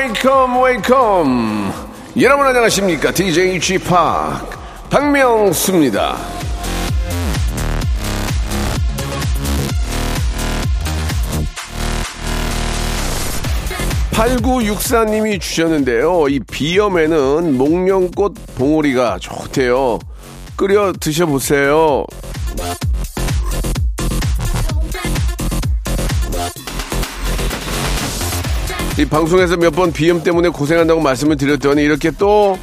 Welcome welcome 여러분 안녕하십니까 DJ G Park 박명수입니다 8964님이 주셨는데요. 이 비염에는 목련꽃 봉오리가 좋대요. 끓여 드셔보세요. 이 방송에서 몇 번 비염 때문에 고생한다고 말씀을 드렸더니 이렇게 또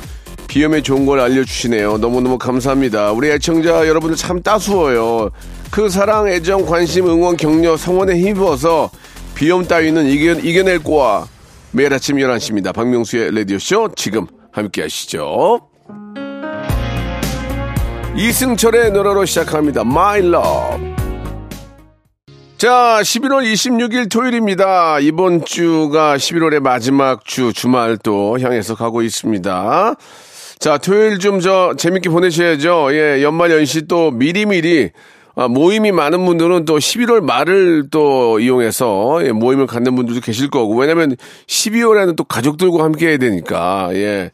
비염에 좋은 걸 알려주시네요. 너무너무 감사합니다. 우리 애청자 여러분들 참 따스워요. 그 사랑, 애정, 관심, 응원, 격려, 성원에 힘입어서 비염 따위는 이겨, 이겨낼 거야. 매일 아침 11시입니다. 박명수의 라디오쇼 지금 함께 하시죠. 이승철의 노래로 시작합니다. My Love. 자, 11월 26일 토요일입니다. 이번 주가 11월의 마지막 주, 주말 또 향해서 가고 있습니다. 자, 토요일 좀 저 재밌게 보내셔야죠. 예, 연말 연시 또 미리미리 아, 모임이 많은 분들은 또 11월 말을 또 이용해서 예, 모임을 갖는 분들도 계실 거고 왜냐면 12월에는 또 가족들과 함께 해야 되니까 예.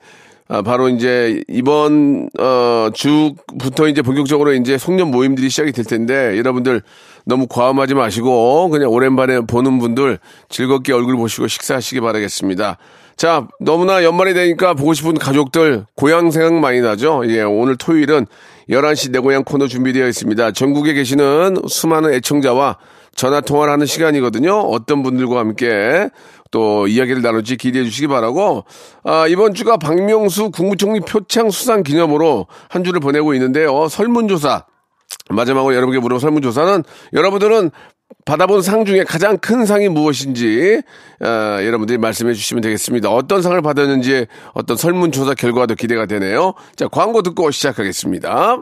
아, 바로 이제 이번 어 주부터 이제 본격적으로 이제 송년 모임들이 시작이 될 텐데 여러분들 너무 과음하지 마시고 그냥 오랜만에 보는 분들 즐겁게 얼굴 보시고 식사하시기 바라겠습니다. 자, 너무나 연말이 되니까 보고 싶은 가족들 고향 생각 많이 나죠? 예, 오늘 토요일은 11시 내 고향 코너 준비되어 있습니다. 전국에 계시는 수많은 애청자와 전화 통화를 하는 시간이거든요. 어떤 분들과 함께 또 이야기를 나눌지 기대해 주시기 바라고 아, 이번 주가 박명수 국무총리 표창 수상 기념으로 한 주를 보내고 있는데요. 설문조사 마지막으로 여러분께 물어본 설문조사는 여러분들은 받아본 상 중에 가장 큰 상이 무엇인지 어, 여러분들이 말씀해 주시면 되겠습니다. 어떤 상을 받았는지 어떤 설문조사 결과도 기대가 되네요. 자 광고 듣고 시작하겠습니다.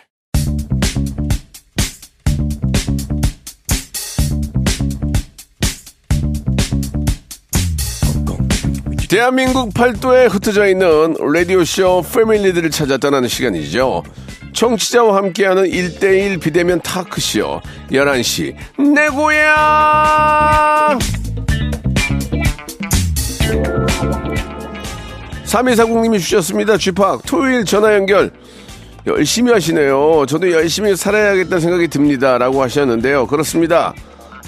대한민국 팔도에 흩어져 있는 라디오쇼 패밀리들을 찾아 떠나는 시간이죠. 청취자와 함께하는 1대1 비대면 타크쇼 11시 내 고향 3240님이 주셨습니다. 쥐팍 토요일 전화 연결 열심히 하시네요. 저도 열심히 살아야겠다는 생각이 듭니다. 라고 하셨는데요. 그렇습니다.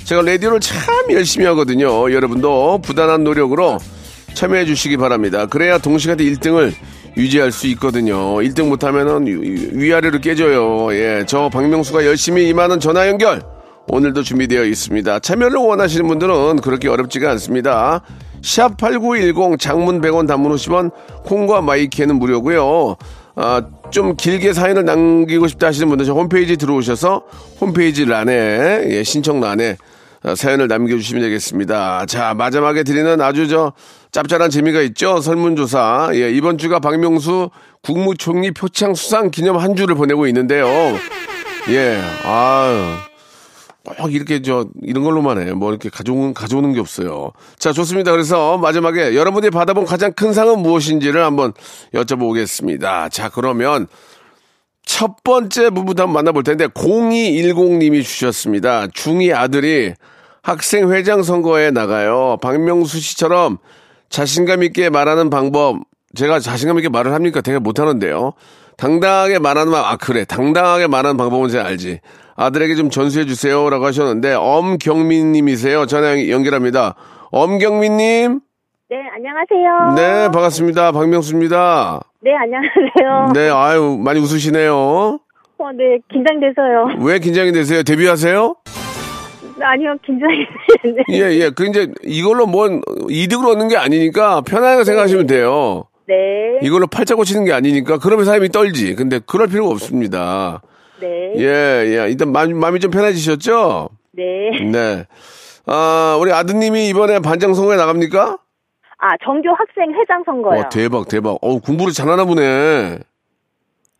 제가 라디오를 참 열심히 하거든요. 여러분도 부단한 노력으로 참여해 주시기 바랍니다. 그래야 동시간대 1등을 유지할 수 있거든요. 1등 못하면은 위- 위아래로 깨져요. 예, 저 박명수가 열심히 임하는 전화 연결 오늘도 준비되어 있습니다. 참여를 원하시는 분들은 그렇게 어렵지가 않습니다. 샵 8910 장문 100원 단문 50원 콩과 마이키에는 무료고요. 아, 좀 길게 사연을 남기고 싶다 하시는 분들 저 홈페이지 들어오셔서 홈페이지 란에 예, 신청 란에 어, 사연을 남겨주시면 되겠습니다. 자, 마지막에 드리는 아주 저 짭짤한 재미가 있죠. 설문조사. 예, 이번 주가 박명수 국무총리 표창 수상 기념 한 주를 보내고 있는데요. 예, 아유. 꼭 이렇게 저 이런 걸로만 해. 뭐 이렇게 가져오는 가져오는 게 없어요. 자, 좋습니다. 그래서 마지막에 여러분들이 받아본 가장 큰 상은 무엇인지를 한번 여쭤보겠습니다. 자, 그러면 첫 번째 부부터 한번 만나볼 텐데 0210님이 주셨습니다. 중2 아들이 학생 회장 선거에 나가요. 박명수 씨처럼 자신감 있게 말하는 방법 제가 자신감 있게 말을 합니까? 되게 못하는데요. 당당하게 말하는 방, 아 그래 당당하게 말하는 방법은 제가 알지. 아들에게 좀 전수해 주세요 라고 하셨는데 엄경민님이세요. 전화 연결합니다. 엄경민님, 네, 안녕하세요. 네 반갑습니다. 박명수입니다. 네, 안녕하세요. 네 아유 많이 웃으시네요. 어, 네, 긴장돼서요. 왜 긴장이 되세요? 데뷔하세요? 아니요, 긴장이 되는데. 예, 예. 그 이제 이걸로 뭔 이득을 얻는 게 아니니까 편하게 생각하시면 돼요. 네. 이걸로 팔자 고치는 게 아니니까 그러면 사람이 떨지. 근데 그럴 필요가 없습니다. 네. 예, 예. 일단 마음, 마음이 좀 편해지셨죠? 네. 네. 아, 우리 아드님이 이번에 반장 선거에 나갑니까? 아, 정교 학생 회장 선거요. 와, 대박, 대박. 어우, 공부를 잘하나 보네.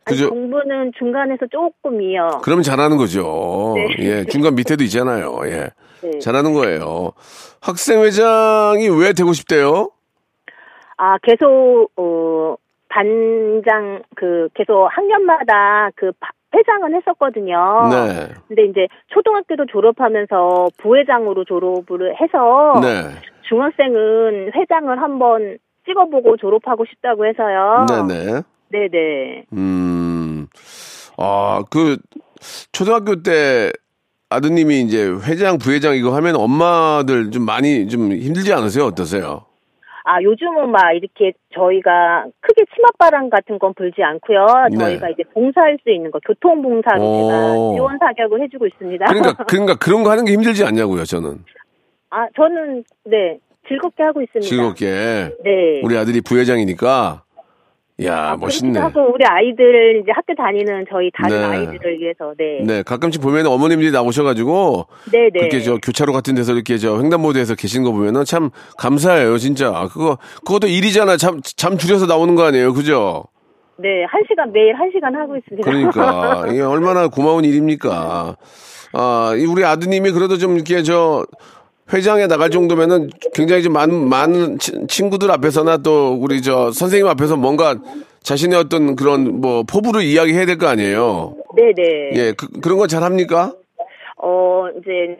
아니, 그죠? 공부는 중간에서 조금이요. 그러면 잘하는 거죠. 네. 예, 중간 밑에도 있잖아요. 예. 네. 잘하는 거예요. 학생회장이 왜 되고 싶대요? 아, 계속, 어, 반장, 그, 계속 학년마다 그 바- 회장은 했었거든요. 네. 근데 이제 초등학교도 졸업하면서 부회장으로 졸업을 해서 네. 중학생은 회장을 한번 찍어보고 졸업하고 싶다고 해서요. 네네. 네네. 음, 아, 그, 초등학교 때 아드님이 이제 회장, 부회장 이거 하면 엄마들 좀 많이 좀 힘들지 않으세요? 어떠세요? 아, 요즘은 막 이렇게 저희가 크게 치맛바람 같은 건 불지 않고요. 네. 저희가 이제 봉사할 수 있는 거, 교통봉사로 오. 제가 지원 사격을 해주고 있습니다. 그러니까, 그러니까 그런 거 하는 게 힘들지 않냐고요, 저는. 아, 저는, 네, 즐겁게 하고 있습니다. 즐겁게. 네. 우리 아들이 부회장이니까. 야, 멋있네. 그렇기도 하고 우리 아이들 이제 학교 다니는 저희 다른 네. 아이들을 위해서 네. 네, 가끔씩 보면 어머님들이 나오셔가지고. 네, 네. 그렇게 저 교차로 같은 데서 이렇게 저 횡단보도에서 계신 거 보면은 참 감사해요, 진짜. 그거, 그것도 일이잖아. 잠, 잠 줄여서 나오는 거 아니에요, 그죠? 네, 한 시간 매일 한 시간 하고 있습니다. 그러니까 이게 얼마나 고마운 일입니까? 아, 이 우리 아드님이 그래도 좀 이렇게 저 회장에 나갈 정도면은 굉장히 좀 많은 많은 치- 친구들 앞에서나 또 우리 저 선생님 앞에서 뭔가 자신의 어떤 그런 뭐 포부를 이야기해야 될 거 아니에요. 네, 네. 예, 그, 그런 건 잘 합니까? 어, 이제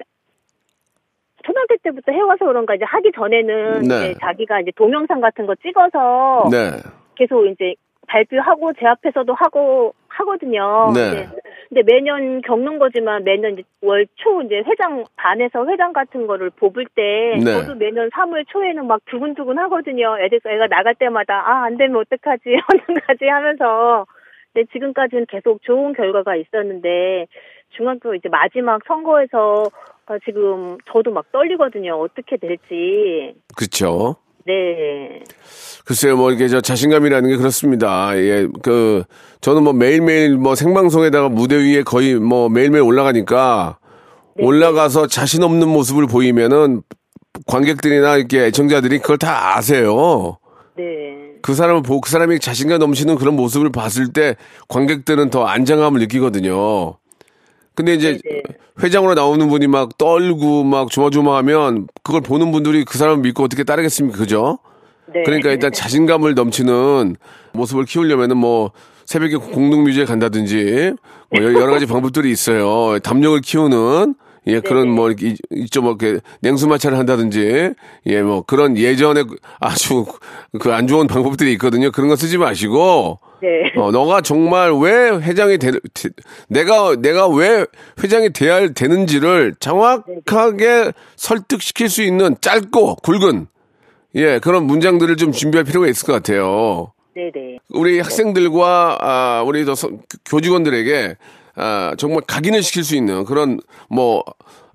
초등학교 때부터 해와서 그런가 이제 하기 전에는 네. 이제 자기가 이제 동영상 같은 거 찍어서 네. 계속 이제 발표하고 제 앞에서도 하고 하거든요. 네. 근데 매년 겪는 거지만 매년 월 초 이제 회장 반에서 회장 같은 거를 뽑을 때 네. 저도 매년 3월 초에는 막 두근두근 하거든요. 애들 애가 나갈 때마다 아 안 되면 어떡하지 어떡하지 하면서 근데 지금까지는 계속 좋은 결과가 있었는데 중학교 이제 마지막 선거에서 아, 지금 저도 막 떨리거든요. 어떻게 될지. 그렇죠. 네. 글쎄요, 뭐, 이게 저 자신감이라는 게 그렇습니다. 예, 그, 저는 뭐 매일매일 뭐 생방송에다가 무대 위에 거의 뭐 매일매일 올라가니까 올라가서 자신 없는 모습을 보이면은 관객들이나 이렇게 애청자들이 그걸 다 아세요. 네. 그 사람을 보고 그 사람이 자신감 넘치는 그런 모습을 봤을 때 관객들은 더 안정감을 느끼거든요. 근데 이제 네네. 회장으로 나오는 분이 막 떨고 막 조마조마하면 그걸 보는 분들이 그 사람을 믿고 어떻게 따르겠습니까? 그죠? 네. 그러니까 일단 자신감을 넘치는 모습을 키우려면은 뭐 새벽에 공동묘지에 간다든지 뭐 여러 가지 방법들이 있어요. 담력을 키우는 예 그런 뭐 이렇게 이좀 이렇게 냉수 마찰을 한다든지 예 뭐 그런 예전에 아주 그 안 좋은 방법들이 있거든요. 그런 거 쓰지 마시고 네. 어 너가 정말 왜 회장이 되, 되- 내가 내가 왜 회장이 돼야 되는지를 정확하게 설득시킬 수 있는 짧고 굵은 예, 그런 문장들을 좀 준비할 필요가 있을 것 같아요. 네네. 우리 학생들과 아, 우리 더 서- 교직원들에게 아, 정말 각인을 시킬 수 있는 그런 뭐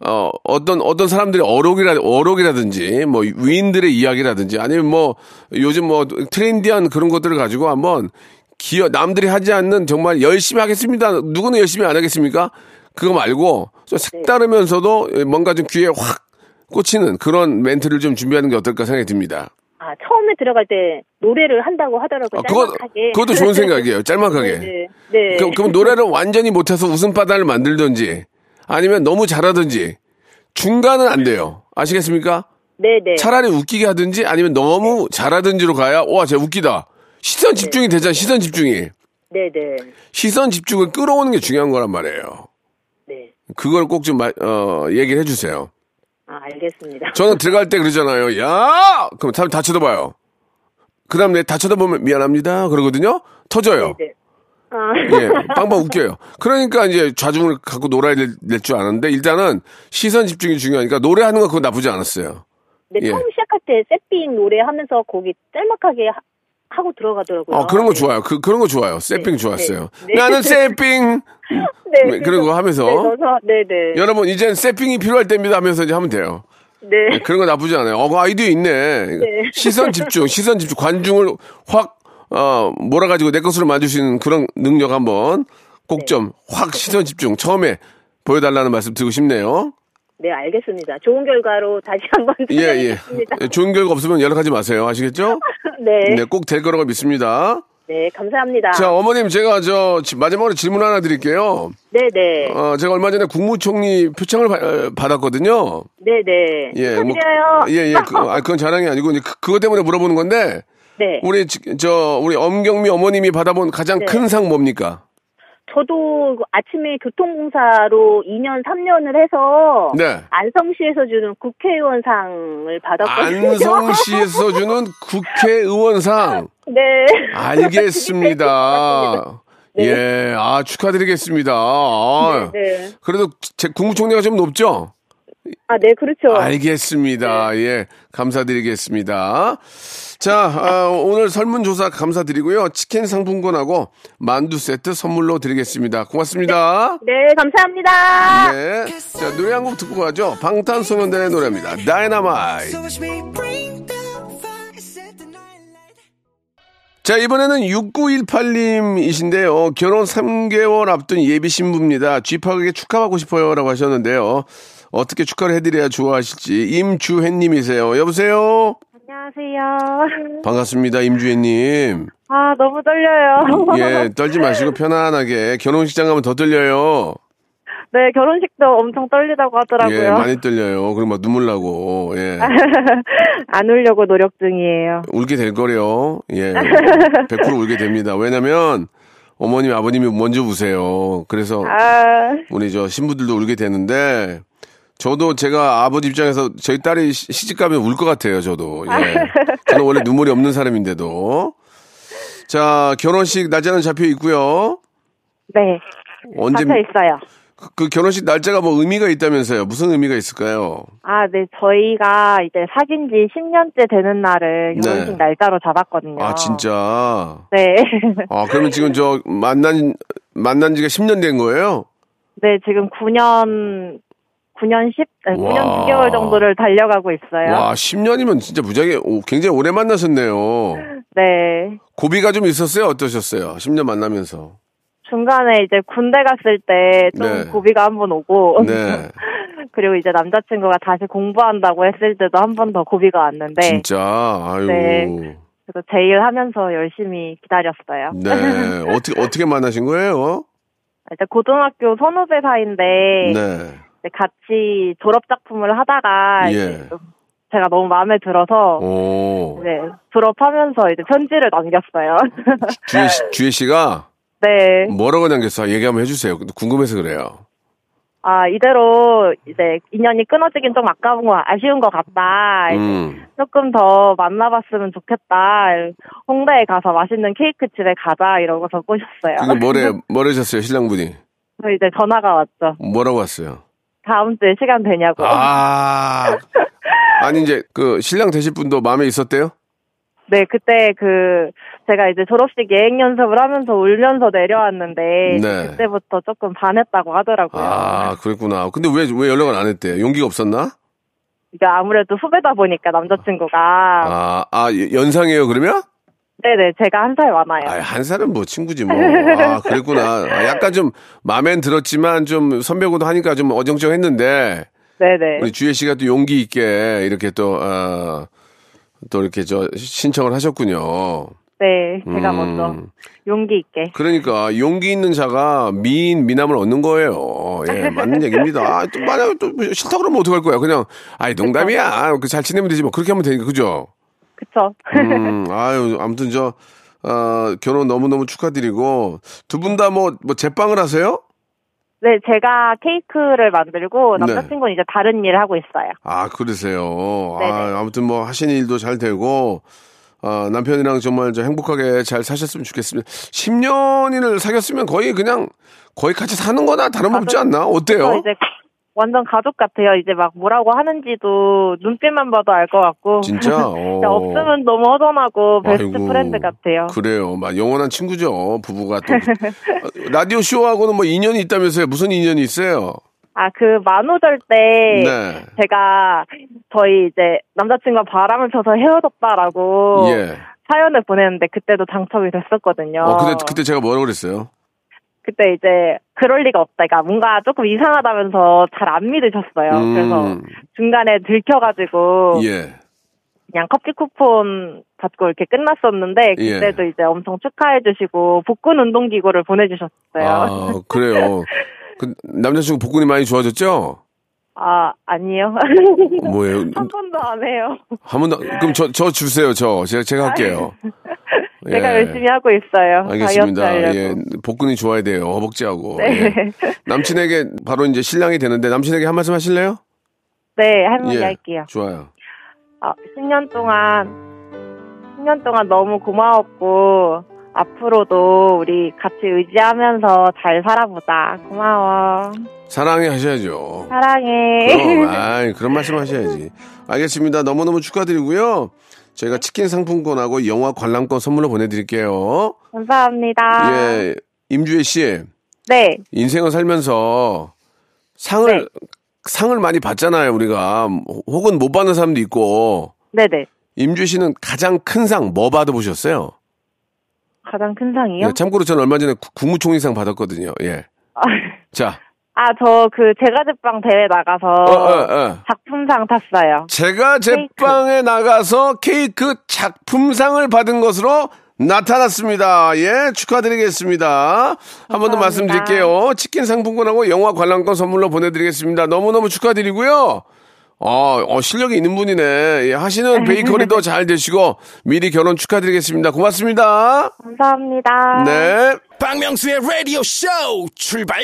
어, 어떤 어떤 사람들의 어록이라 어록이라든지 뭐 위인들의 이야기라든지 아니면 뭐 요즘 뭐 트렌디한 그런 것들을 가지고 한번 기어 남들이 하지 않는 정말 열심히 하겠습니다. 누구는 열심히 안 하겠습니까? 그거 말고 좀 색다르면서도 뭔가 좀 귀에 확 꽂히는 그런 멘트를 좀 준비하는 게 어떨까 생각이 듭니다. 아, 처음에 들어갈 때 노래를 한다고 하더라고요. 아, 그거, 짤막하게. 그것도 좋은 생각이에요. 짤막하게. 네. 네. 그럼, 그럼 노래를 완전히 못해서 웃음바다를 만들든지 아니면 너무 잘하든지 중간은 안 돼요. 아시겠습니까? 네네. 차라리 웃기게 하든지 아니면 너무 잘하든지로 가야 와, 쟤 웃기다. 시선 집중이 되잖아, 시선 집중이. 네네. 시선 집중을 끌어오는 게 중요한 거란 말이에요. 네. 그걸 꼭 좀, 어, 얘기를 해주세요. 아, 알겠습니다. 저는 들어갈 때 그러잖아요. 야! 그럼 다, 다 쳐다봐요. 그 다음에 다 쳐다보면 미안합니다. 그러거든요. 터져요. 네. 아, 예, 빵빵 웃겨요. 그러니까 이제 좌중을 갖고 놀아야 될 줄 아는데 일단은 시선 집중이 중요하니까 노래하는 거 그거 나쁘지 않았어요. 네, 예. 처음 시작할 때 세핑 노래 하면서 거기 짤막하게 하, 하고 들어가더라고요. 아 그런 거 좋아요. 그 그런 거 좋아요. 세핑 좋았어요. 네. 나는 세핑 네. 그런 거 하면서 네, 넣어서, 네 네. 여러분 이젠 세핑이 필요할 때입니다 하면서 이제 하면 돼요. 네. 네, 그런 거 나쁘지 않아요. 어, 그 아이디어 있네. 네. 시선 집중, 시선 집중, 관중을 확 어, 몰아가지고 내 것으로 만들 수 있는 그런 능력 한번 꼭 좀확 시선 집중 처음에 보여달라는 말씀 드리고 싶네요. 네, 알겠습니다. 좋은 결과로 다시 한번 예, 예. 드리겠습니다. 예, 좋은 결과 없으면 연락하지 마세요. 아시겠죠? 네. 네, 꼭 될 거라고 믿습니다. 네, 감사합니다. 자, 어머님, 제가 저, 지- 마지막으로 질문 하나 드릴게요. 네 네. 어, 제가 얼마 전에 국무총리 표창을 바- 받았거든요. 네 네. 예, 뭐. 예, 예. 그, 아, 그건 자랑이 아니고, 이제 그, 그것 때문에 물어보는 건데, 네. 우리, 지- 저, 우리 엄경미 어머님이 받아본 가장 네. 큰상 뭡니까? 저도 그 아침에 교통공사로 2년, 3년을 해서 네. 안성시에서 주는 국회의원상을 받았거든요. 안성시에서 주는 국회의원상. 네. 알겠습니다. 네. 예, 아, 축하드리겠습니다. 아, 네. 그래도 제 국무총리가 좀 높죠? 아, 네, 그렇죠. 알겠습니다. 예, 감사드리겠습니다. 자, 아, 오늘 설문조사 감사드리고요. 치킨 상품권하고 만두 세트 선물로 드리겠습니다. 고맙습니다. 네, 감사합니다. 네. 자, 노래 한 곡 듣고 가죠. 방탄소년단의 노래입니다. 다이너마이트. 자, 이번에는 6918님이신데요. 결혼 3개월 앞둔 예비 신부입니다. 쥐파에게 축하하고 싶어요. 라고 하셨는데요. 어떻게 축하를 해드려야 좋아하실지. 임주혜님이세요. 여보세요? 안녕하세요. 반갑습니다. 임주혜님. 아, 너무 떨려요. 예, 떨지 마시고 편안하게. 결혼식장 가면 더 떨려요. 네, 결혼식도 엄청 떨리다고 하더라고요. 예, 많이 떨려요. 그리고 막 눈물 나고, 예. 안 울려고 노력 중이에요. 울게 될 거래요. 예. 100% 울게 됩니다. 왜냐면, 어머님, 아버님이 먼저 우세요. 그래서, 아, 우리 저 신부들도 울게 되는데, 저도 제가 아버지 입장에서 저희 딸이 시- 시집 가면 울 것 같아요, 저도. 예. 저는 원래 눈물이 없는 사람인데도. 자, 결혼식 날짜는 잡혀 있고요. 네. 언제, 잡혀 있어요. 그, 그 결혼식 날짜가 뭐 의미가 있다면서요? 무슨 의미가 있을까요? 아, 네. 저희가 이제 사귄 지 10년째 되는 날을 네. 결혼식 날짜로 잡았거든요. 아, 진짜. 네. 아, 그러면 지금 저 만난, 만난 지가 10년 된 거예요? 네, 지금 9년, 9년 10, 네, 9년 와. 9개월 정도를 달려가고 있어요. 와, 10년이면 진짜 무지하게, 오, 굉장히 오래 만나셨네요. 네. 고비가 좀 있었어요? 어떠셨어요? 10년 만나면서. 중간에 이제 군대 갔을 때좀 네. 고비가 한 번 오고. 네. 그리고 이제 남자친구가 다시 공부한다고 했을 때도 한 번 더 고비가 왔는데. 진짜, 아유. 네. 네. 그래서 제일 하면서 열심히 기다렸어요. 네. 어떻게, 어떻게 만나신 거예요? 이제 고등학교 선후배 사이인데. 네. 같이 졸업 작품을 하다가 예. 제가 너무 마음에 들어서 오. 이제 졸업하면서 이제 편지를 남겼어요. 주혜, 씨, 주혜 씨가 네. 뭐라고 남겼어? 얘기 한번 해주세요. 궁금해서 그래요. 아 이대로 이제 인연이 끊어지긴 좀 아까운 거 아쉬운 것 같다. 음. 조금 더 만나봤으면 좋겠다. 홍대에 가서 맛있는 케이크 집에 가자 이러고서 꼬셨어요. 그게 뭐래, 뭐래셨어요, 신랑분이? 그래서 이제 전화가 왔죠. 뭐라고 왔어요? 다음 주에 시간 되냐고. 아. 아니, 이제, 그, 신랑 되실 분도 마음에 있었대요? 네, 그때 그 제가 이제 졸업식 예행 연습을 하면서 울면서 내려왔는데 네. 그때부터 조금 반했다고 하더라고요. 아, 그랬구나. 근데 왜, 왜 연락을 안 했대? 용기가 없었나? 이게 아무래도 후배다 보니까 남자친구가 아, 아, 연상이에요, 그러면? 네네 제가 한 살 많아요. 아, 한 살은 뭐 친구지 뭐. 아, 그랬구나. 아, 약간 좀 마음엔 들었지만 좀 선배고도 하니까 좀 어정쩡했는데 네네 우리 주혜 씨가 또 용기 있게 이렇게 또, 아, 또 이렇게 저 신청을 하셨군요. 네 제가 음. 먼저 용기 있게 그러니까 용기 있는 자가 미인 미남을 얻는 거예요. 예, 맞는 얘기입니다. 아, 또 만약에 또 싫다 그러면 어떡할 거야? 그냥 아이 농담이야. 그잘 지내면 되지 뭐 그렇게 하면 되니까 그죠? 그쵸? 음, 아유 아무튼 저 어, 결혼 너무 너무 축하드리고 두 분 다 뭐 뭐 제빵을 하세요? 네 제가 케이크를 만들고 네. 남자친구는 이제 다른 일을 하고 있어요. 아 그러세요. 네네. 아, 아무튼 뭐 하시는 일도 잘 되고. 아, 남편이랑 정말 저 행복하게 잘 사셨으면 좋겠습니다. 10년을 사귀었으면 거의 그냥 거의 같이 사는 거나 다름없지 않나? 어때요? 이제 완전 가족 같아요. 이제 막 뭐라고 하는지도 눈빛만 봐도 알 것 같고. 진짜? 없으면 너무 허전하고 베스트 아이고, friend 같아요. 그래요. 막 영원한 친구죠. 부부가 또. 어, 라디오 쇼하고는 뭐 인연이 있다면서요. 무슨 인연이 있어요? 아, 그 만우절 때 네. 제가 저희 이제 남자친구가 바람을 펴서 헤어졌다라고 예. 사연을 보냈는데 그때도 당첨이 됐었거든요. 어, 그때, 그때 제가 뭐라고 그랬어요? 그때 이제 그럴 리가 없다. 그러니까 뭔가 조금 이상하다면서 잘 안 믿으셨어요. 음. 그래서 중간에 들켜가지고 예. 그냥 커피 쿠폰 받고 이렇게 끝났었는데 예. 그때도 이제 엄청 축하해주시고 복근 운동기구를 보내주셨어요. 아, 그래요. 그 남자친구 복근이 많이 좋아졌죠? 아 아니요. 뭐예요? 한 번도 안 해요. 한번 더, 그럼 저, 저 주세요, 저. 제가, 제가 할게요. 제가 예. 열심히 하고 있어요. 알겠습니다. 예. 복근이 좋아야 돼요. 허벅지하고. 네. 예. 남친에게 바로 이제 신랑이 되는데 남친에게 한 말씀 하실래요? 네, 할머니 예. 할게요. 좋아요. 어, 10년 동안, 10년 동안 너무 고마웠고, 앞으로도 우리 같이 의지하면서 잘 살아보자. 고마워. 사랑해 하셔야죠. 사랑해. 그럼, 아이, 그런 말씀 하셔야지. 알겠습니다. 너무너무 축하드리고요. 저희가 치킨 상품권하고 영화 관람권 선물로 보내드릴게요. 감사합니다. 예. 임주혜 씨, 네, 인생을 살면서 상을, 네. 상을 많이 받잖아요, 우리가. 혹은 못 받는 사람도 있고. 네네. 임주혜 씨는 가장 큰 상 뭐 받아보셨어요? 가장 큰 상이요? 예, 참고로 저는 얼마 전에 구- 국무총리상 받았거든요. 예. 아, 자, 아, 저 그 제과제빵 대회 나가서 어, 어, 어. 작품상 탔어요. 제가 제빵에 나가서 케이크 작품상을 받은 것으로 나타났습니다. 예, 축하드리겠습니다. 한 번 더. 말씀드릴게요. 치킨 상품권하고 영화 관람권 선물로 보내드리겠습니다. 너무너무 축하드리고요. 어, 어, 실력이 있는 분이네. 예, 하시는 베이커리도 잘 되시고 미리 결혼 축하드리겠습니다. 고맙습니다. 감사합니다. 네. 박명수의 라디오 쇼 출발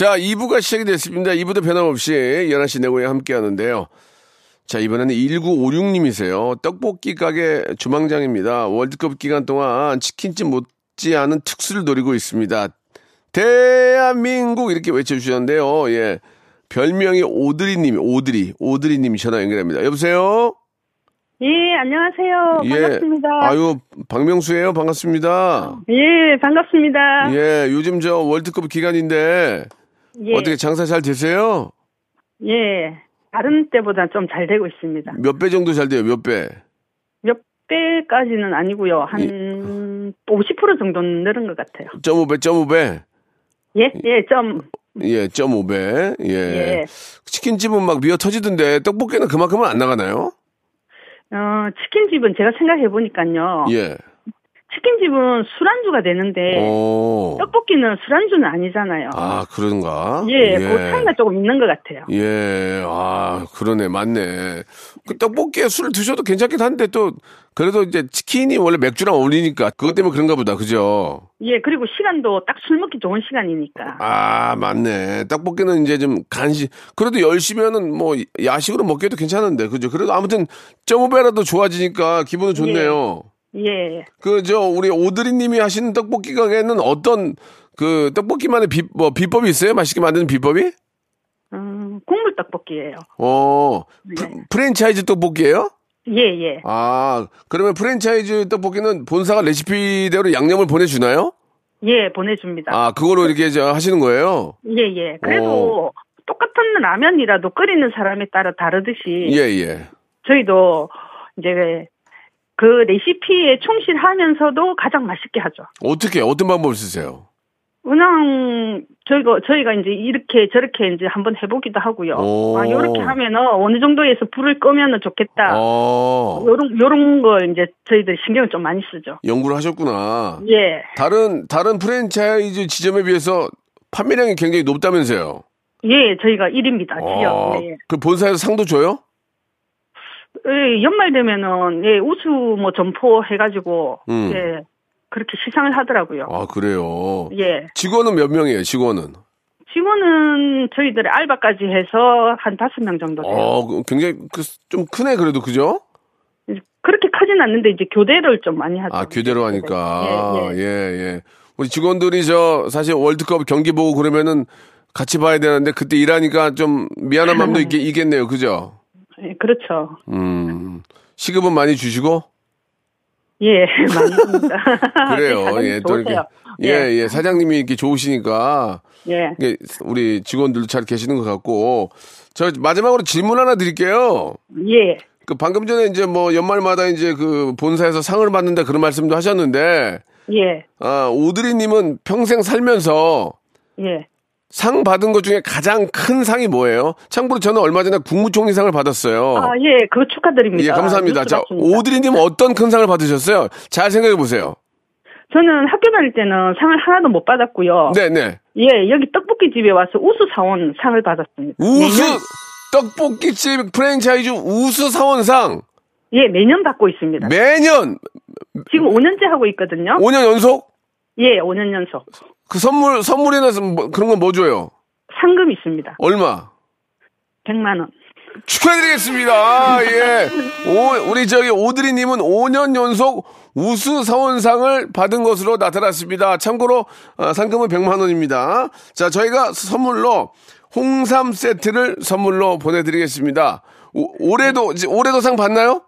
자, 2부가 시작이 됐습니다. 2부도 변함없이 11시 내고에 함께 하는데요. 자, 이번에는 1956님이세요. 떡볶이 가게 주방장입니다. 월드컵 기간 동안 치킨집 못지 않은 특수를 노리고 있습니다. 대한민국 이렇게 외쳐주셨는데요. 예. 별명이 오드리님이, 오드리, 오드리님이 전화 연결합니다. 여보세요? 예, 안녕하세요. 반갑습니다. 예. 아유, 박명수예요 반갑습니다. 예, 반갑습니다. 예, 요즘 저 월드컵 기간인데 예, 어떻게 장사 잘 되세요? 예. 다른 때보다 좀 잘 되고 있습니다. 몇 배 정도 잘 돼요? 몇 배? 몇 배까지는 아니고요. 한 예. 50% 정도는 늘은 것 같아요. 0.5배, 0.5배. 예, 예, 좀, 예, 0.5배. 예. 예. 치킨집은 막 미어 터지던데 떡볶이는 그만큼은 안 나가나요? 어, 치킨집은 제가 생각해 보니까요. 예. 치킨집은 술안주가 되는데, 오. 떡볶이는 술안주는 아니잖아요. 아, 그런가? 예, 그 차이가 조금 있는 것 같아요. 예, 아, 그러네, 맞네. 그 떡볶이에 술 드셔도 괜찮긴 한데 또, 그래도 이제 치킨이 원래 맥주랑 어울리니까 그것 때문에 그런가 보다, 그죠? 예, 그리고 시간도 딱 술 먹기 좋은 시간이니까. 아, 맞네. 떡볶이는 이제 좀 간식, 그래도 10시면은 뭐 야식으로 먹기도 괜찮은데, 그죠? 그래도 아무튼 0.5배라도 좋아지니까 기분은 좋네요. 예. 그, 저, 우리 오드리 님이 하시는 떡볶이 가게는 어떤 그 떡볶이만의 비, 뭐, 비법이 있어요? 맛있게 만드는 비법이? 음, 국물 떡볶이예요. 어, 네. 프, 프랜차이즈 떡볶이예요 예, 예. 아, 그러면 프랜차이즈 떡볶이는 본사가 레시피대로 양념을 보내주나요? 예, 보내줍니다. 아, 그걸로 이렇게 저 하시는 거예요? 예, 예. 그래도 똑같은 라면이라도 끓이는 사람에 따라 다르듯이 예, 예. 저희도 이제 그 레시피에 충실하면서도 가장 맛있게 하죠. 어떻게, 어떤 방법을 쓰세요? 그냥 저희가 저희가 이제 이렇게 저렇게 이제 한번 해보기도 하고요. 오. 아, 요렇게 하면은 어느 정도에서 불을 끄면은 좋겠다. 어, 요런 요런 거 이제 저희들이 신경을 좀 많이 쓰죠. 연구를 하셨구나. 예. 다른, 다른 프랜차이즈 지점에 비해서 판매량이 굉장히 높다면서요? 예, 저희가 1위입니다. 지역. 어, 예. 그 본사에서 상도 줘요? 예, 연말 되면은 예, 우수 뭐 점포 해가지고 음. 예 그렇게 시상을 하더라고요. 아, 그래요? 예, 직원은 몇 명이에요, 직원은? 직원은 저희들의 알바까지 해서 한 다섯 명 정도 돼요. 어, 그 굉장히 그, 좀 크네, 그래도, 그죠? 그렇게 크진 않는데 이제 교대를 좀 많이 하죠. 아, 교대로 하니까. 예, 예, 예. 예. 우리 직원들이 저, 사실 월드컵 경기 보고 그러면은 같이 봐야 되는데 그때 일하니까 좀 미안한 마음도 있, 있겠네요, 그죠? 예, 그렇죠. 음, 시급은 많이 주시고? 예, 많습니다. 그래요. 예, 또 이렇게. 예, 예, 사장님이 이렇게 좋으시니까. 예. 우리 직원들도 잘 계시는 것 같고. 저 마지막으로 질문 하나 드릴게요. 예. 그 방금 전에 이제 뭐 연말마다 이제 그 본사에서 상을 받는다 그런 말씀도 하셨는데 예, 아 오드리님은 평생 살면서 예. 상 받은 것 중에 가장 큰 상이 뭐예요? 참고로 저는 얼마 전에 국무총리상을 받았어요. 아, 예, 그거 축하드립니다. 예, 감사합니다. 자. 오드리님 어떤 큰 상을 받으셨어요? 잘 생각해 보세요. 저는 학교 다닐 때는 상을 하나도 못 받았고요. 네네. 예, 여기 떡볶이 집에 와서 우수 사원 상을 받았습니다. 우수 매년, 떡볶이 집 프랜차이즈 우수 사원상 예, 매년 받고 있습니다. 매년 지금 5년째 하고 있거든요. 5년 연속 예, 5년 연속. 그 선물 선물이나 뭐- 그런 건 뭐 줘요? 상금 있습니다. 얼마? 100만 원. 축하드리겠습니다. 예. 오, 우리 저기 오드리님은 5년 연속 우수 사원상을 받은 것으로 나타났습니다. 참고로 아, 상금은 100만 원입니다. 자, 저희가 선물로 홍삼 세트를 선물로 보내드리겠습니다. 오, 올해도 올해도 상 받나요?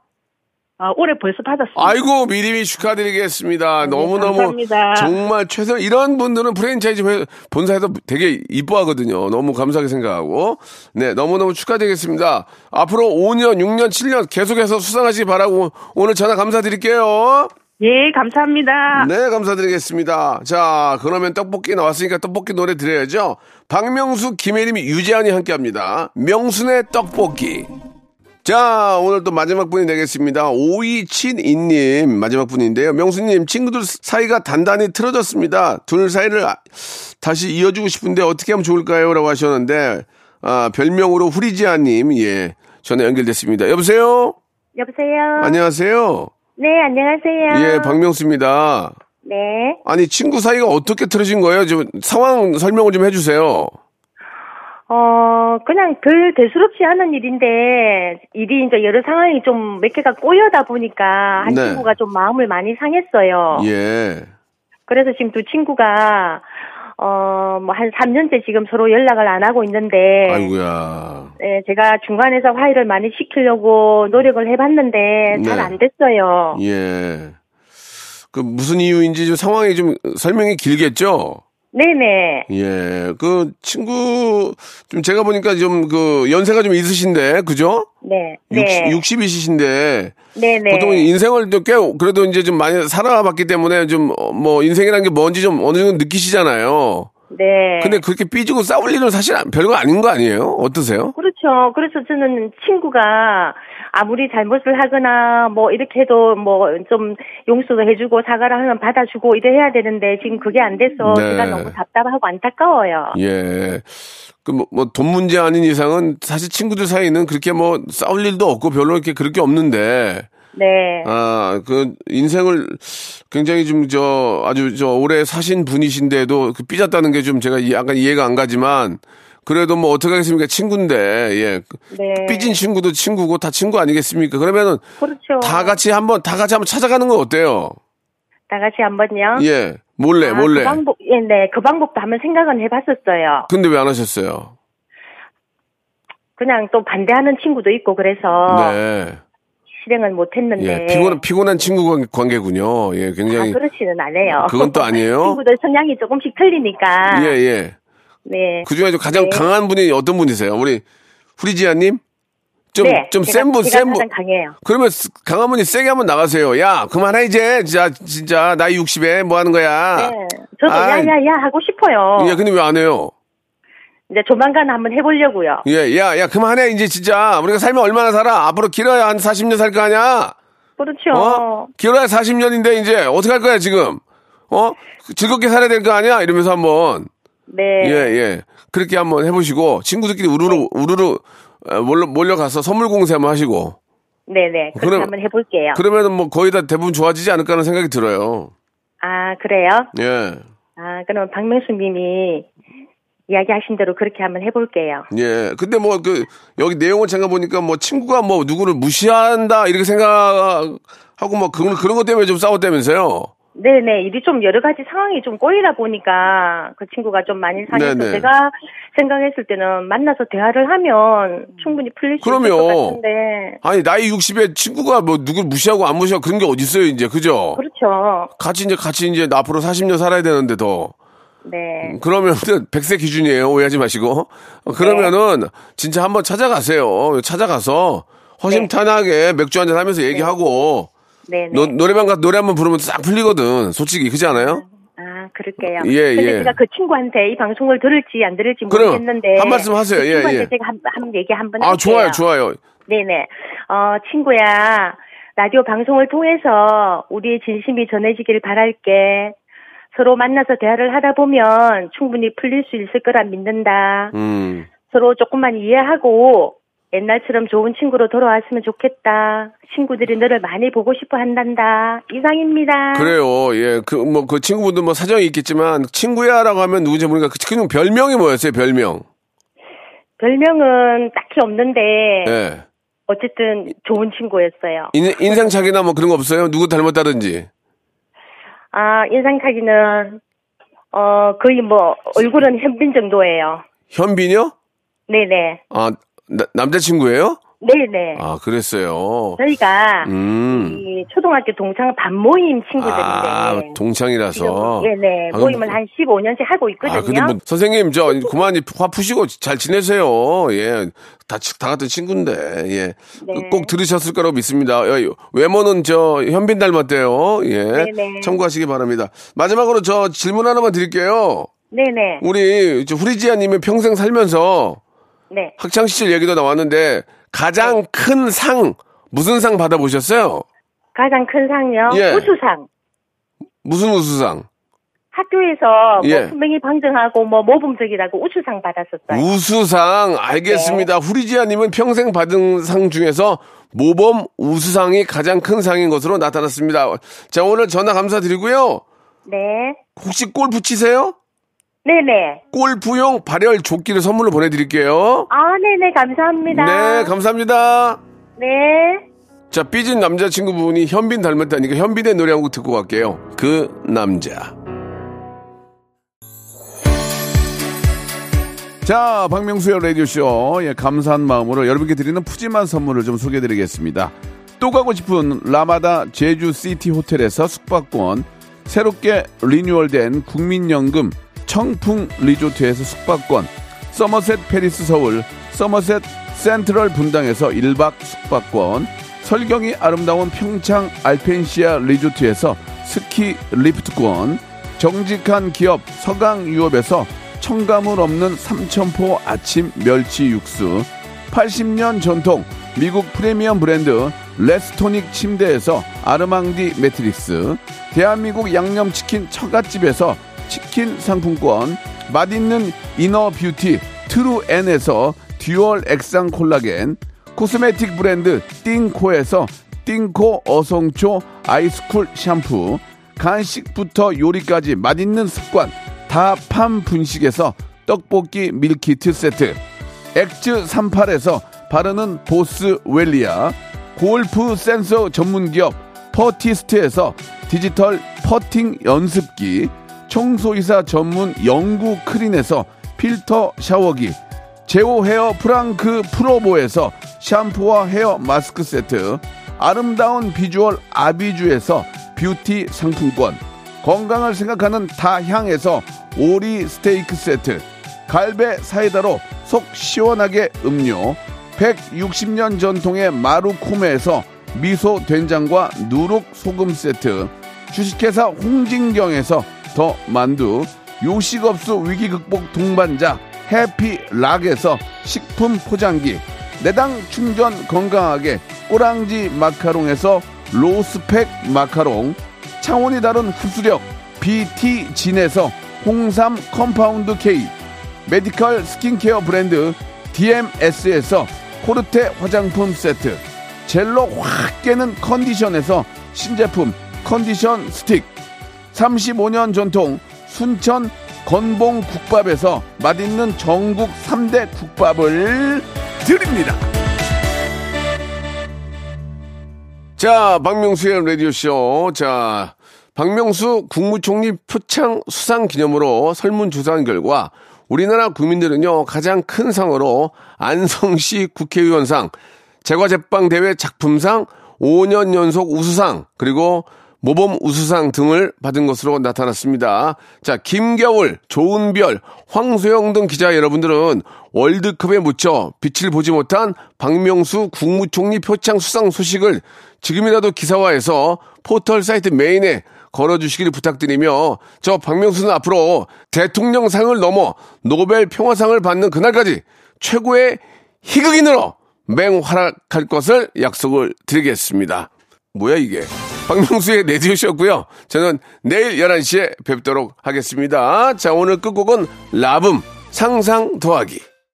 아, 올해 벌써 받았습니다. 아이고 미리미 축하드리겠습니다. 너무너무 감사합니다. 정말 최선 이런 분들은 프랜차이즈 회- 본사에서 되게 이뻐하거든요. 너무 감사하게 생각하고 네 너무너무 축하드리겠습니다. 앞으로 5년, 6년, 7년 계속해서 수상하시기 바라고 오늘 전화 감사드릴게요. 예, 감사합니다. 네 감사드리겠습니다. 자 그러면 떡볶이 나왔으니까 떡볶이 노래 드려야죠. 박명수, 김혜림이 유재환이 함께합니다. 명순의 떡볶이. 자, 오늘 또 마지막 분이 되겠습니다. 오이친이님 마지막 분인데요. 명수님, 친구들 사이가 단단히 틀어졌습니다. 둘 사이를 아- 다시 이어주고 싶은데 어떻게 하면 좋을까요? 라고 하셨는데, 아, 별명으로 후리지아님, 예, 전화 연결됐습니다. 여보세요? 여보세요. 안녕하세요? 네, 안녕하세요. 예, 박명수입니다. 네. 아니, 친구 사이가 어떻게 틀어진 거예요? 좀 상황 설명을 좀 해주세요. 어, 그냥 별 대수롭지 않은 일인데, 일이 이제 여러 상황이 좀 몇 개가 꼬여다 보니까, 한 네. 친구가 좀 마음을 많이 상했어요. 예. 그래서 지금 두 친구가, 어, 뭐 한 3년째 지금 서로 연락을 안 하고 있는데, 아이고야. 예, 제가 중간에서 화해를 많이 시키려고 노력을 해봤는데, 잘 네. 안 됐어요. 예. 그 무슨 이유인지 좀 상황이 좀 설명이 길겠죠? 네네. 예. 그 친구 좀 제가 보니까 좀 그 연세가 좀 있으신데 그죠? 네. 60, 네. 60이시신데 네네. 보통 인생을 또꽤 그래도 이제 좀 많이 살아봤기 때문에 좀 뭐 인생이라는 게 뭔지 좀 어느 정도 느끼시잖아요. 네. 근데 그렇게 삐지고 싸울 일은 사실 별거 아닌 거 아니에요? 어떠세요? 그렇죠. 그래서 저는 친구가 아무리 잘못을 하거나 뭐 이렇게 해도 뭐 좀 용서도 해주고 사과를 하면 받아주고 이래 해야 되는데 지금 그게 안 돼서 네. 제가 너무 답답하고 안타까워요. 예. 그, 뭐, 뭐, 돈 문제 아닌 이상은 사실 친구들 사이는 그렇게 뭐 싸울 일도 없고 별로 이렇게 그럴 게 없는데, 네. 아, 그, 인생을 굉장히 좀, 저, 아주, 저, 오래 사신 분이신데도 그 삐졌다는 게 좀 제가 이- 약간 이해가 안 가지만, 그래도 뭐 어떻게 하겠습니까? 친구인데, 예. 네. 삐진 친구도 친구고 다 친구 아니겠습니까? 그러면은 그렇죠. 다 같이 한 번, 다 같이 한번 찾아가는 건 어때요? 다 같이 한 번요. 예. 몰래, 아, 몰래. 그 방법, 예, 네. 그 방법도 한번 생각은 해봤었어요. 근데 왜 안 하셨어요? 그냥 또 반대하는 친구도 있고 그래서 네. 실행을 못했는데. 예. 피곤한, 피곤한 친구 관- 관계군요. 예. 아, 굉장히. 그렇지는 않아요. 그건 또 아니에요? 친구들 성향이 조금씩 틀리니까. 예, 예. 네. 그 중에 가장 네. 강한 분이 어떤 분이세요? 우리 후리지아님? 좀, 네, 좀 센 분, 센 분. 강해요. 그러면 스- 강한 분이 세게 한번 나가세요. 야, 그만해, 이제. 진짜, 진짜, 나이 60에 뭐 하는 거야? 네. 저도 아이. 야야 야 하고 싶어요. 예, 근데 왜 안 해요? 이제 조만간 한번 해보려고요. 예, 야, 야, 그만해, 이제 진짜. 우리가 살면 얼마나 살아? 앞으로 길어야 한 40년 살 거 아니야? 그렇죠. 어? 길어야 40년인데, 이제, 어떻게 할 거야, 지금? 어? 즐겁게 살아야 될 거 아니야? 이러면서 한번. 네. 예, 예. 그렇게 한번 해보시고, 친구들끼리 우르르, 우르르, 어, 몰려, 몰려가서 선물 공세 한번 하시고. 네네. 그렇게 그럼- 한번 해볼게요. 그러면은 뭐 거의 다 대부분 좋아지지 않을까 하는 생각이 들어요. 아, 그래요? 예. 아, 그럼 박명수 님이 이야기하신 대로 그렇게 한번 해볼게요. 예. 근데 뭐 그 여기 내용을 제가 보니까 뭐 친구가 뭐 누구를 무시한다 이렇게 생각하고 뭐 그런 그런 것 때문에 좀 싸웠다면서요. 네네. 일이 좀 여러 가지 상황이 좀 꼬이다 보니까 그 친구가 좀 많이 상해서 네네. 제가 생각했을 때는 만나서 대화를 하면 충분히 풀릴 수 있을 그럼요. 것 같은데. 아니 나이 60에 친구가 뭐 누굴 무시하고 안 무시하고 그런 게 어디 있어요 이제 그죠? 그렇죠. 같이 이제 같이 이제 앞으로 40년 살아야 되는데 더 네. 그러면 100세 기준이에요. 오해하지 마시고. 어, 그러면은 진짜 한번 찾아가세요. 찾아가서 허심탄회하게 맥주 한잔 하면서 얘기하고 네네. 노, 노래방 가서 노래 한번 부르면 싹 풀리거든. 솔직히 그렇지 않아요? 아, 그럴게요. 예, 근데 예. 제가 그 친구한테 이 방송을 들을지 안 들을지 그럼 모르겠는데. 한 말씀 하세요. 그 예, 친구한테 예. 제가 한, 한 얘기 한번 아. 좋아요, 좋아요. 네 네. 어, 친구야. 라디오 방송을 통해서 우리의 진심이 전해지길 바랄게. 서로 만나서 대화를 하다 보면 충분히 풀릴 수 있을 거라 믿는다. 음. 서로 조금만 이해하고 옛날처럼 좋은 친구로 돌아왔으면 좋겠다. 친구들이 너를 많이 보고 싶어 한단다. 이상입니다. 그래요. 예. 그, 뭐, 그 친구분도 뭐 사정이 있겠지만, 친구야라고 하면 누군지 모르니까 그 친구 별명이 뭐였어요, 별명? 별명은 딱히 없는데 예. 어쨌든 좋은 친구였어요. 인, 인상착이나 뭐 그런 거 없어요? 누구 닮았다든지. 아 인상착의는 어 거의 뭐 얼굴은 현빈 정도예요. 현빈이요? 네네 아, 나- 남자친구예요? 네네. 아, 그랬어요. 저희가 음. 이 초등학교 동창 반 모임 친구들인데 아, 동창이라서. 네네 아, 모임을 그럼- 한 15년째 하고 있거든요. 아, 근데 뭐, 선생님, 저, 그만 화 푸시고 잘 지내세요. 예. 다, 치- 다 같은 친구인데, 예. 네. 꼭 들으셨을 거라고 믿습니다. 어, 외모는 저, 현빈 닮았대요. 예. 네네. 참고하시기 바랍니다. 마지막으로 저 질문 하나만 드릴게요. 네네 우리, 저 후리지아님이 평생 살면서 네 학창 시절 얘기도 나왔는데, 가장 큰 상, 무슨 상 받아보셨어요? 가장 큰 상요 예. 우수상. 무슨 우수상? 학교에서 예. 뭐 분명히 방정하고 뭐 모범적이라고 우수상 받았었어요. 우수상 알겠습니다. 네. 후리지아님은 평생 받은 상 중에서 모범 우수상이 가장 큰 상인 것으로 나타났습니다. 자 오늘 전화 감사드리고요. 네 혹시 골프 치세요? 네네 골프용 발열 조끼를 선물로 보내드릴게요. 아 네네 감사합니다. 네 감사합니다. 네. 자 삐진 남자친구분이 현빈 닮았다니까 현빈의 노래 한 곡 듣고 갈게요. 그 남자. 자, 박명수의 라디오쇼. 예, 감사한 마음으로 여러분께 드리는 푸짐한 선물을 좀 소개해 드리겠습니다. 또 가고 싶은 라마다 제주시티 호텔에서 숙박권, 새롭게 리뉴얼된 국민연금 청풍 리조트에서 숙박권, 서머셋 팰리스 서울, 서머셋 센트럴 분당에서 1박 숙박권, 설경이 아름다운 평창 알펜시아 리조트에서 스키 리프트권, 정직한 기업 서강유업에서 첨가물 없는 삼천포 아침 멸치 육수, 80년 전통 미국 프리미엄 브랜드 레스토닉 침대에서 아르망디 매트리스, 대한민국 양념치킨 처갓집에서 치킨 상품권, 맛있는 inner beauty 트루엔에서 dual 액상 콜라겐, cosmetic 브랜드 띵코에서 띵코 어성초 아이스쿨 샴푸, 간식부터 요리까지 맛있는 습관 다팜 분식에서 떡볶이 밀키트 세트, 엑즈 38에서 바르는 보스웰리아, 골프 센서 전문 기업 퍼티스트에서 디지털 퍼팅 연습기, 청소이사 전문 영구 크린에서 필터 샤워기, 제오 헤어 프랑크 프로보에서 샴푸와 헤어 마스크 세트, 아름다운 비주얼 아비주에서 뷰티 상품권, 건강을 생각하는 다향에서 오리 스테이크 세트, 갈배 사이다로 속 시원하게 음료, 160년 전통의 마루코메에서 미소 된장과 누룩 소금 세트, 주식회사 홍진경에서 더 만두, 요식업소 위기 극복 동반자 해피락에서 식품 포장기, 내당 충전 건강하게 꼬랑지 마카롱에서 로스펙 마카롱, 차원이 다른 흡수력 BT진에서 홍삼 compound K, medical 스킨케어 브랜드 DMS에서 코르테 화장품 세트, 젤로 확 깨는 컨디션에서 신제품 컨디션 스틱, 35년 전통 순천 건봉 국밥에서 맛있는 전국 3대 국밥을 드립니다. 자, 박명수의 라디오쇼. 자, 박명수 국무총리 표창 수상 기념으로 설문조사한 결과 우리나라 국민들은요, 가장 큰 상으로 안성시 국회의원상, 제과제빵대회 작품상, 5년 연속 우수상, 그리고 모범 우수상 등을 받은 것으로 나타났습니다. 자, 김겨울, 조은별, 황소영 등 기자 여러분들은 월드컵에 묻혀 빛을 보지 못한 박명수 국무총리 표창 수상 소식을 지금이라도 기사화해서 포털 사이트 메인에 걸어주시기를 부탁드리며 저 박명수는 앞으로 대통령상을 넘어 노벨 평화상을 받는 그날까지 최고의 희극인으로 맹활약할 것을 약속을 드리겠습니다. 뭐야 이게? 박명수의 레디오쇼였고요. 저는 내일 11시에 뵙도록 하겠습니다. 자 오늘 끝곡은 라붐 상상 더하기.